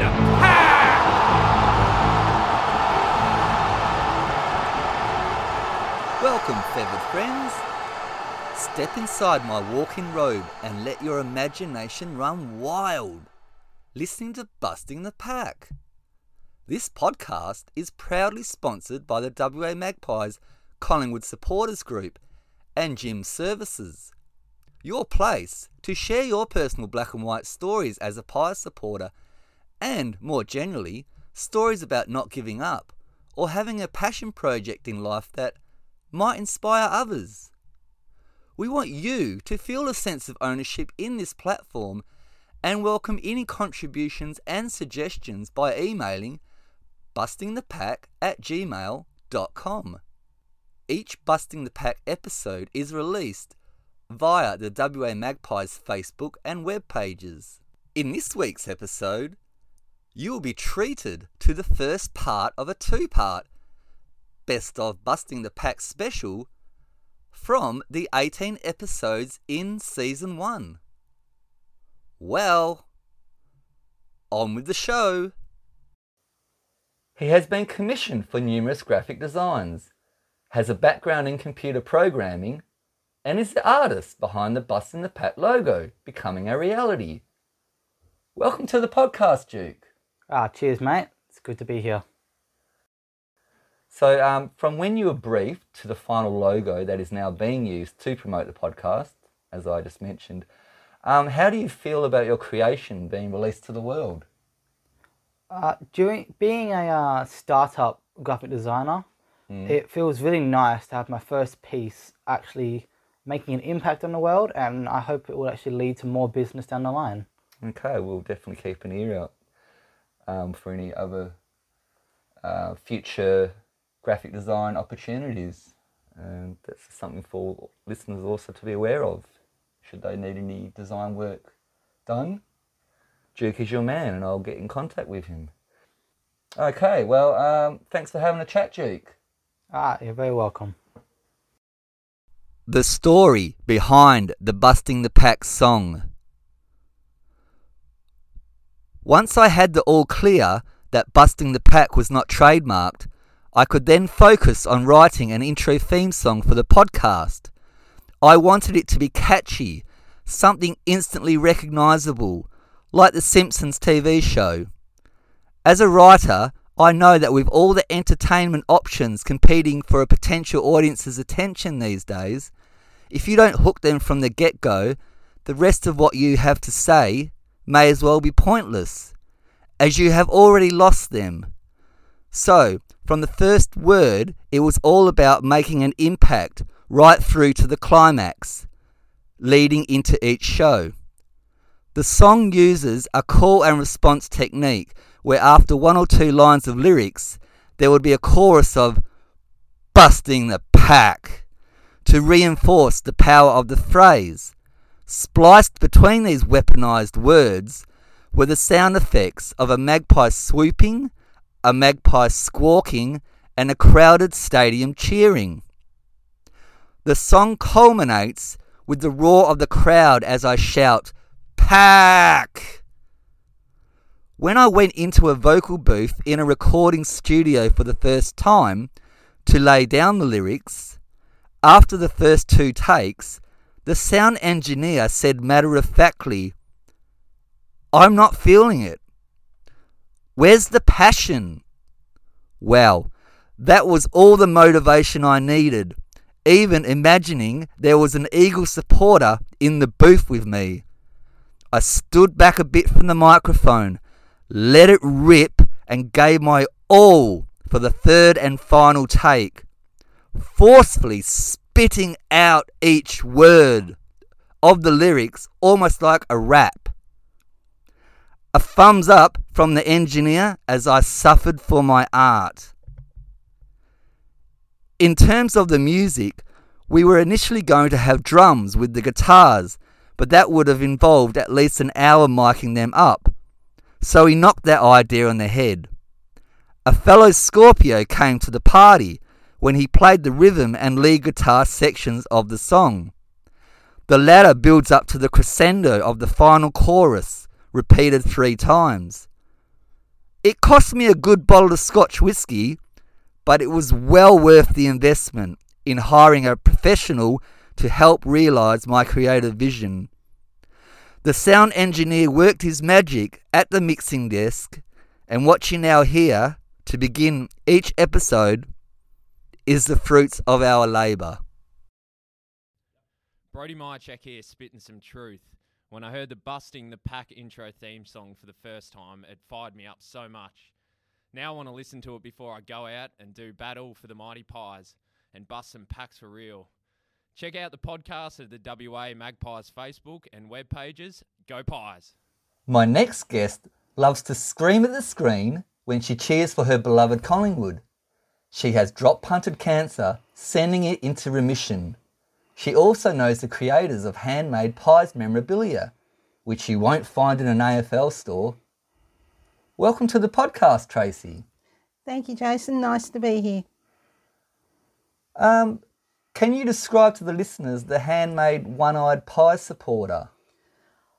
Ha! Welcome, feathered friends. Step inside my walking robe and let your imagination run wild, listening to Busting the Pack. This podcast is proudly sponsored by the WA Magpies Collingwood Supporters Group and Jim Services. Your place to share your personal black and white stories as a Pies supporter and, more generally, stories about not giving up or having a passion project in life that might inspire others. We want you to feel a sense of ownership in this platform and welcome any contributions and suggestions by emailing bustingthepack at gmail.com. Each Busting the Pack episode is released via the WA Magpies Facebook and web pages. In this week's episode, you will be treated to the first part of a two part Best of Busting the Pack special from the 18 episodes in season 1. Well, on with the show. He has been commissioned for numerous graphic designs, has a background in computer programming, and is the artist behind the Busting the Pack logo becoming a reality. Welcome to the podcast, Duke. Ah, cheers, mate. It's good to be here. So, um, from when you were briefed to the final logo that is now being used to promote the podcast, as I just mentioned, um, how do you feel about your creation being released to the world? Uh, during being a uh, startup graphic designer, Mm. it feels really nice to have my first piece actually making an impact on the world, and I hope it will actually lead to more business down the line. Okay, we'll definitely keep an ear out um, for any other uh, future graphic design opportunities. And that's something for listeners also to be aware of. Should they need any design work done, Duke is your man, and I'll get in contact with him. Okay, well, um, thanks for having a chat, Duke. Ah, you're very welcome. The story behind the Busting the Pack song. Once I had the all clear that Busting the Pack was not trademarked, I could then focus on writing an intro theme song for the podcast. I wanted it to be catchy, something instantly recognizable, like the Simpsons TV show. As a writer, I know that with all the entertainment options competing for a potential audience's attention these days, if you don't hook them from the get go, the rest of what you have to say may as well be pointless, as you have already lost them. So, from the first word, it was all about making an impact right through to the climax, leading into each show. The song uses a call and response technique where after one or two lines of lyrics, there would be a chorus of busting the pack to reinforce the power of the phrase. Spliced between these weaponized words were the sound effects of a magpie swooping, a magpie squawking, and a crowded stadium cheering. The song culminates with the roar of the crowd as I shout, Pack! When I went into a vocal booth in a recording studio for the first time to lay down the lyrics, after the first two takes, the sound engineer said matter of factly, I'm not feeling it. Where's the passion? Well, that was all the motivation I needed, even imagining there was an Eagle supporter in the booth with me. I stood back a bit from the microphone, let it rip, and gave my all for the third and final take, forcefully spitting out each word of the lyrics almost like a rap. A thumbs up from the engineer as I suffered for my art. In terms of the music, we were initially going to have drums with the guitars, but that would have involved at least an hour miking them up. So he knocked that idea on the head. A fellow Scorpio came to the party when he played the rhythm and lead guitar sections of the song. The latter builds up to the crescendo of the final chorus, repeated three times. It cost me a good bottle of Scotch whisky, but it was well worth the investment. in hiring a professional to help realize my creative vision. The sound engineer worked his magic at the mixing desk, and what you now hear to begin each episode is the fruits of our labour. Brody Mihocek here, spitting some truth. When I heard the Busting the Pack intro theme song for the first time, it fired me up so much. Now I want to listen to it before I go out and do battle for the Mighty Pies and bust some packs for real. Check out the podcast at the WA Magpies Facebook and web pages. Go Pies! My next guest loves to scream at the screen when she cheers for her beloved Collingwood. She has drop punted cancer, sending it into remission. She also knows the creators of handmade pies memorabilia, which you won't find in an AFL store. Welcome to the podcast, Tracy. Thank you, Jason. Nice to be here. Um, can you describe to the listeners the handmade one eyed pie supporter?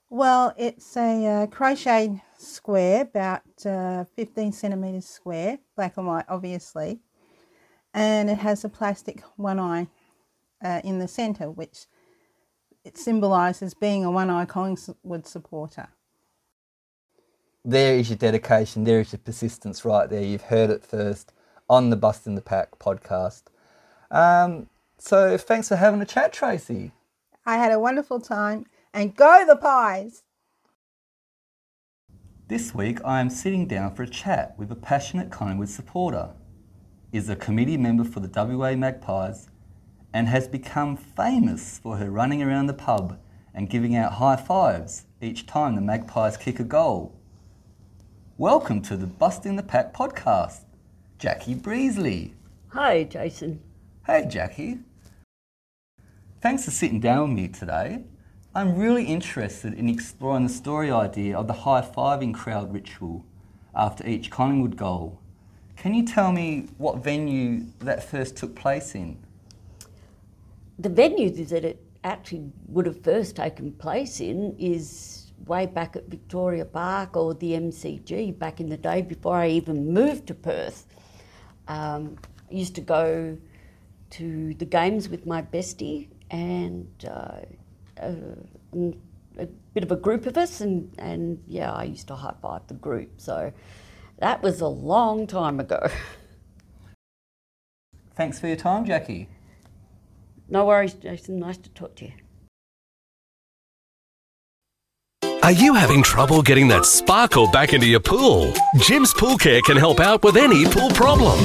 Well, it's a uh, crocheted square, about uh, 15 centimetres square, black and white, obviously, and it has a plastic one eye uh, in the centre, which it symbolises being a one eye Collingwood supporter. There is your dedication, there is your persistence right there. You've heard it first on the Busting the Pack podcast. Um, so thanks for having a chat, Tracy. I had a wonderful time, and go the pies! This week I am sitting down for a chat with a passionate Collingwood supporter, is a committee member for the WA Magpies, and has become famous for her running around the pub and giving out high fives each time the Magpies kick a goal. Welcome to the Busting the Pack podcast, Jackie Breesley. Hi, Jason. Hey, Jackie. Thanks for sitting down with me today. I'm really interested in exploring the story idea of the high fiving crowd ritual after each Collingwood goal. Can you tell me what venue that first took place in? The venue that it actually would have first taken place in is way back at Victoria Park or the MCG back in the day before I even moved to Perth. Um, I used to go to the games with my bestie and uh, a, a, bit of a group of us, and, and yeah, I used to high five the group. So that was a long time ago. Thanks for your time, Jackie. No worries, Jason. Nice to talk to you. Are you having trouble getting that sparkle back into your pool? Jim's Pool Care can help out with any pool problem.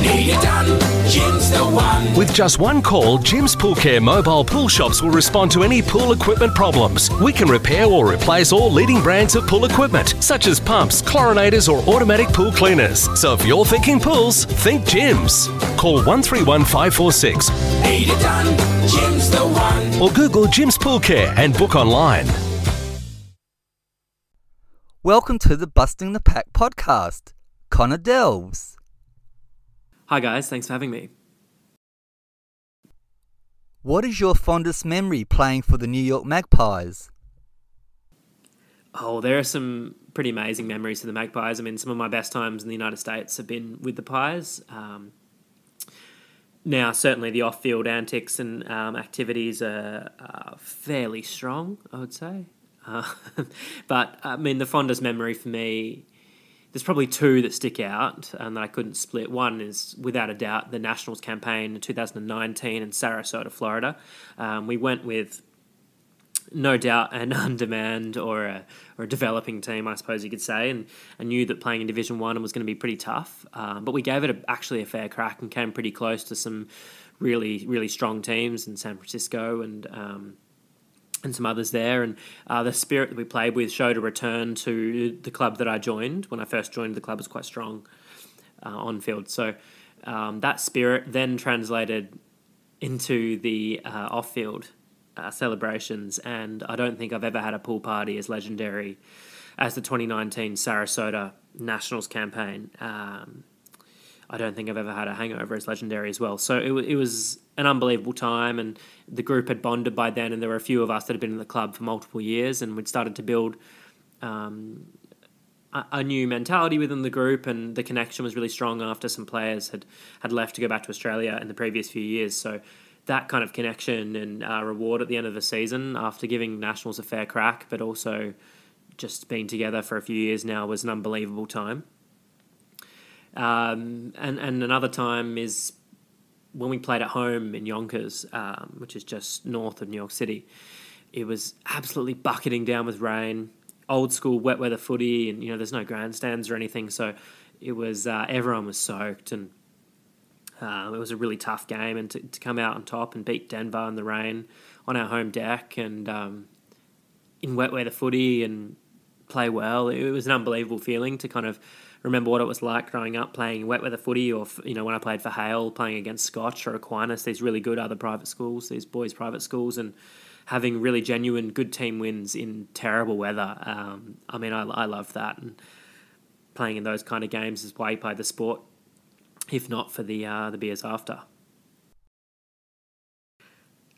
With just one call, Jim's Pool Care mobile pool shops will respond to any pool equipment problems. We can repair or replace all leading brands of pool equipment, such as pumps, chlorinators, or automatic pool cleaners. So if you're thinking pools, think Jim's. Call 131 546 or Google Jim's Pool Care and book online. Welcome to the Busting the Pack podcast. Connor Delves. Hi, guys. Thanks for having me. What is your fondest memory playing for the New York Magpies? Oh, there are some pretty amazing memories of the Magpies. I mean, some of my best times in the United States have been with the Pies. Um, now, certainly the off field antics and um, activities are, are fairly strong, I would say. Uh, but I mean, the fondest memory for me, there's probably two that stick out and that I couldn't split. One is without a doubt the Nationals campaign in 2019 in Sarasota, Florida. Um, we went with no doubt an on-demand or a, or a developing team, I suppose you could say, and I knew that playing in Division One was going to be pretty tough. Um, but we gave it a, actually a fair crack and came pretty close to some really really strong teams in San Francisco and. Um, and some others there. And uh, the spirit that we played with showed a return to the club that I joined. When I first joined, the club was quite strong uh, on field. So um, that spirit then translated into the uh, off field uh, celebrations. And I don't think I've ever had a pool party as legendary as the 2019 Sarasota Nationals campaign. Um, I don't think I've ever had a hangover as legendary as well. So it, it was an unbelievable time, and the group had bonded by then, and there were a few of us that had been in the club for multiple years, and we'd started to build um, a, a, new mentality within the group, and the connection was really strong after some players had, had left to go back to Australia in the previous few years. So that kind of connection and uh, reward at the end of the season after giving nationals a fair crack, but also just being together for a few years now was an unbelievable time. Um, and and another time is when we played at home in Yonkers, um, which is just north of New York City. It was absolutely bucketing down with rain, old school wet weather footy, and you know there's no grandstands or anything, so it was uh, everyone was soaked and. Uh, it was a really tough game, and to, to come out on top and beat Denver in the rain on our home deck and um, in wet weather footy and play well, it was an unbelievable feeling to kind of remember what it was like growing up playing wet weather footy, or you know when I played for Hale, playing against Scotch or Aquinas, these really good other private schools, these boys' private schools, and having really genuine good team wins in terrible weather. Um, I mean, I, I love that, and playing in those kind of games is why you play the sport, if not for the uh, the beers after.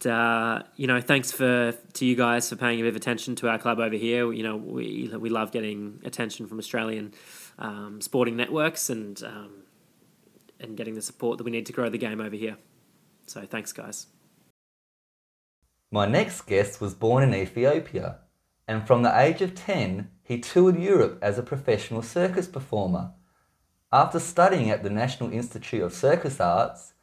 Uh, you know, thanks for to you guys for paying a bit of attention to our club over here. You know, we we love getting attention from Australian um, sporting networks and um, and getting the support that we need to grow the game over here. So thanks, guys. My next guest was born in Ethiopia, and from the age of 10, he toured Europe as a professional circus performer. After studying at the National Institute of Circus Arts,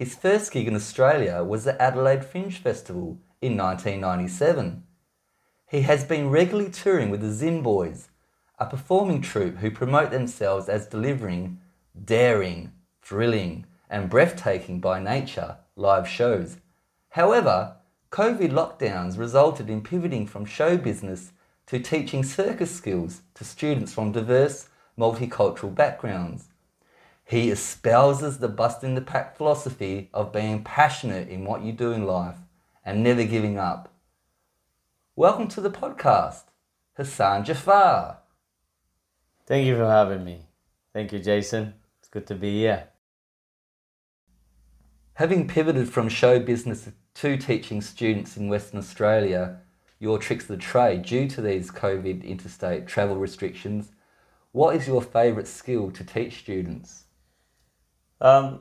his first gig in Australia was the Adelaide Fringe Festival in 1997. He has been regularly touring with the Zim Boys, a performing troupe who promote themselves as delivering daring, thrilling, and breathtaking by nature live shows. However, COVID lockdowns resulted in pivoting from show business to teaching circus skills to students from diverse multicultural backgrounds. He espouses the busting the pack philosophy of being passionate in what you do in life and never giving up. Welcome to the podcast, Hassan Jafar. Thank you for having me. Thank you, Jason. It's good to be here. Having pivoted from show business to teaching students in Western Australia your tricks of the trade due to these COVID interstate travel restrictions, what is your favourite skill to teach students? Um,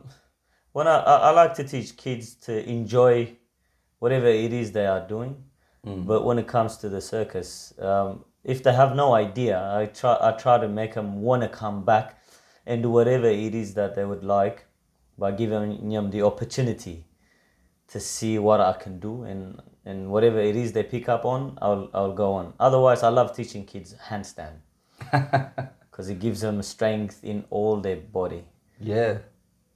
when I, I, I like to teach kids to enjoy whatever it is they are doing, Mm. but when it comes to the circus, um, if they have no idea, I try I try to make them want to come back and do whatever it is that they would like by giving them the opportunity to see what I can do and and whatever it is they pick up on, I'll I'll go on. Otherwise, I love teaching kids handstand because it gives them strength in all their body. Yeah,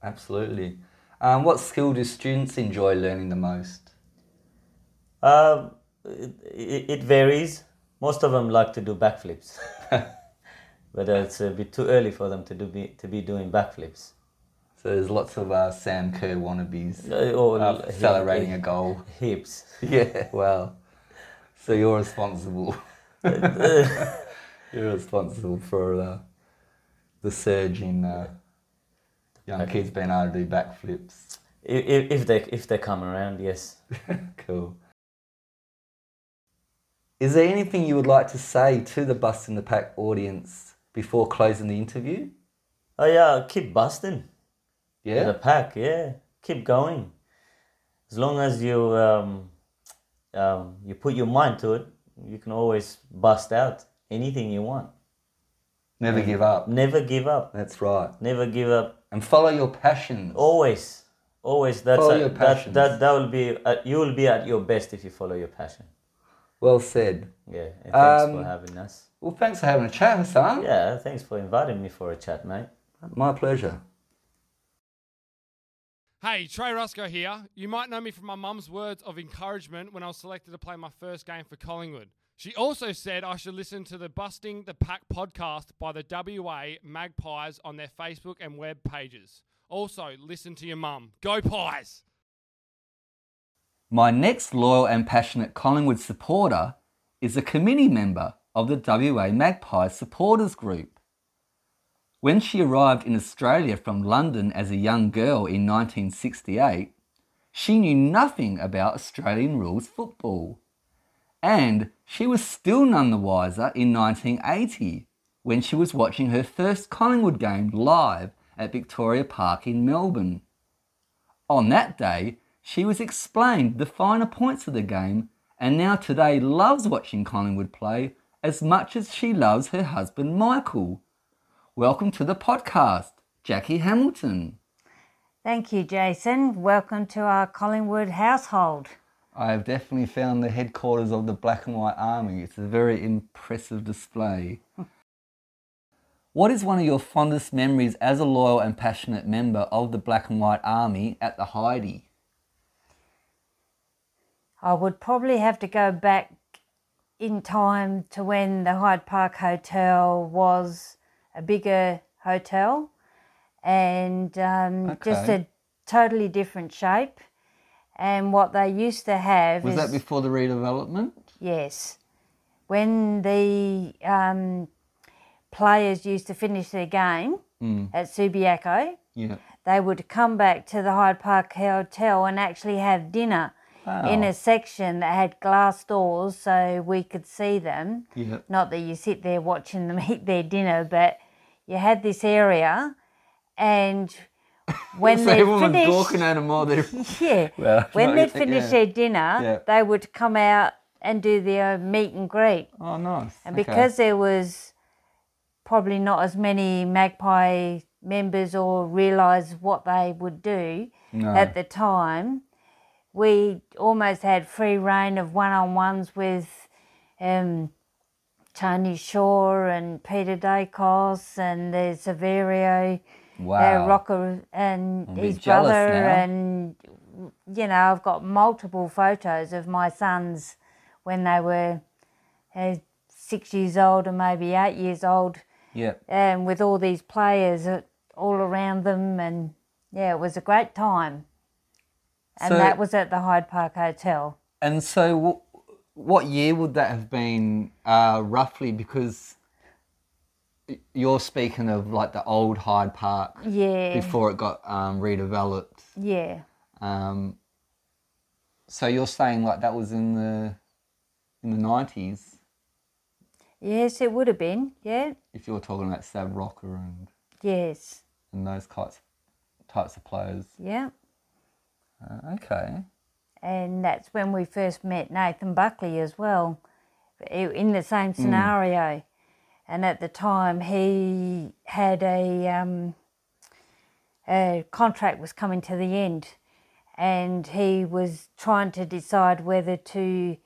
absolutely. Um, what skill do students enjoy learning the most? Um, it, it, it varies. Most of them like to do backflips, but it's a bit too early for them to do be, to be doing backflips. So there's lots of uh, Sam Kerr wannabes Uh, or uh, hip- celebrating a goal. Hips. Yeah, well, so you're responsible. you're responsible for uh, the surge in uh, young kids being able to do backflips. If, if they if they come around, yes. Cool. Is there anything you would like to say to the Busting the Pack audience before closing the interview? Oh yeah, keep busting. Yeah. The pack, yeah. Keep going. As long as you um, um, you put your mind to it, you can always bust out anything you want. Never give up. Never give up. That's right. Never give up. And follow your passions. Always, always. That's Follow a- your that, that that will be uh, you will be at your best if you follow your passion. Well said. Yeah. And thanks Um, for having us. Well, thanks for having a chat, Hassan. Yeah. Thanks for inviting me for a chat, mate. My pleasure. Hey, Trey Ruscoe here. You might know me from my mum's words of encouragement when I was selected to play my first game for Collingwood. She also said I should listen to the Busting the Pack podcast by the WA Magpies on their Facebook and web pages. Also, listen to your mum. Go Pies! My next loyal and passionate Collingwood supporter is a committee member of the WA Magpies supporters group. When she arrived in Australia from London as a young girl in 1968, she knew nothing about Australian rules football. And she was still none the wiser in 1980 when she was watching her first Collingwood game live at Victoria Park in Melbourne. On that day, She was explained the finer points of the game and now today loves watching Collingwood play as much as she loves her husband Michael. Welcome to the podcast, Jackie Hamilton. Thank you, Jason. Welcome to our Collingwood household. I have definitely found the headquarters of the Black and White Army. It's a very impressive display. what is one of your fondest memories as a loyal and passionate member of the Black and White Army at the Hydey? I would probably have to go back in time to when the Hyde Park Hotel was a bigger hotel and um, just a totally different shape. And what they used to have Was is that before the redevelopment? yes, when the um, players used to finish their game Mm. at Subiaco, Yeah. they would come back to the Hyde Park Hotel and actually have dinner in a section that had glass doors so we could see them. Yeah. Not that you sit there watching them eat their dinner, but you had this area and when they finished, gawking at them while they're... yeah, Well, when they'd yeah. their dinner, Yeah. they would come out and do their meet and greet. Oh, nice. And Okay. because there was probably not as many Magpie members or realise what they would do No. at the time, we almost had free reign of one-on-ones with um, Tony Shaw and Peter Daicos and there's Saverio, Wow. uh, Rocca and I'm his brother and you know I've got multiple photos of my sons when they were uh, six years old and maybe eight years old Yeah. um, with all these players all around them and yeah it was a great time and So- that was at the Hyde Park Hotel And so, wh- what year would that have been uh, roughly? Because you're speaking of like the old Hyde Park yeah before it got um, redeveloped. yeah Um, so you're saying like that was in the in the nineties, yes it would have been yeah if you're talking about Sav Rocca and yes and those types types of players. yeah Uh, okay. and that's when we first met Nathan Buckley as well, in the same scenario. And at the time, he had a, um, a contract was coming to the end, and he was trying to decide whether to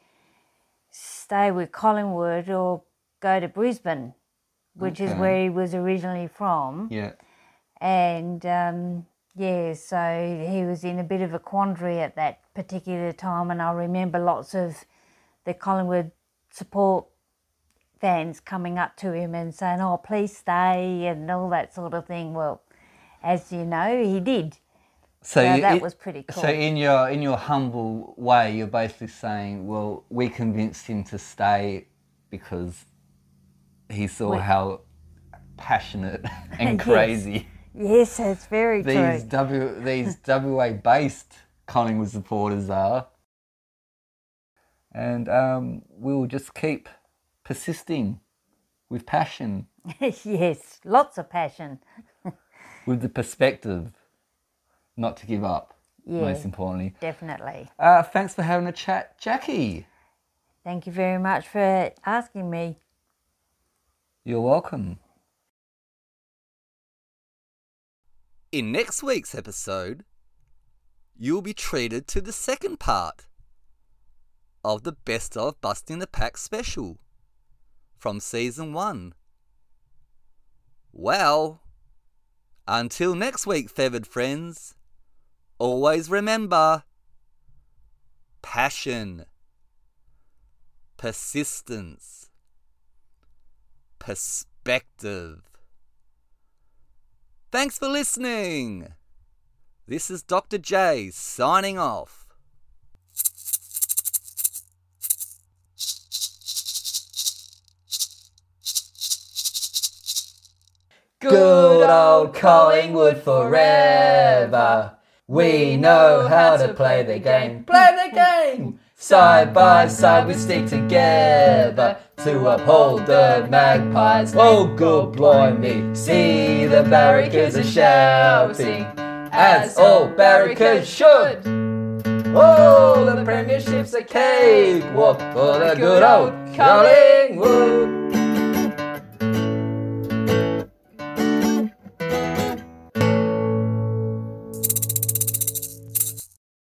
stay with Collingwood or go to Brisbane, which is where he was originally from. Yeah. and um, yeah, so he was in a bit of a quandary at that particular time, and I remember lots of the Collingwood support fans coming up to him and saying, "Oh, please stay," and all that sort of thing. Well, as you know, he did. So So you- that was pretty cool. So in your in your humble way, you're basically saying, well, we convinced him to stay because he saw We- how passionate and Yes. crazy Yes, that's very these true. W these WA based Collingwood supporters are, and um, we'll just keep persisting with passion, yes, lots of passion. with the perspective not to give up. Yeah. Most importantly, Definitely. uh, thanks for having a chat, Jackie. Thank you very much for asking me. You're welcome. In next week's episode, you'll be treated to the second part of the Best of Busting the Pack special from season one. Well, until next week, feathered friends, always remember passion, persistence, perspective. Thanks for listening. This is Dr. J signing off. Good old Collingwood forever. We know how to play the game. Play the game! Side by side we stick together to uphold the magpies. Oh, good oh, blimey. See the barricades are shouting, as all barricades should. Oh, the Premiership's a cakewalk for the good old Collingwood.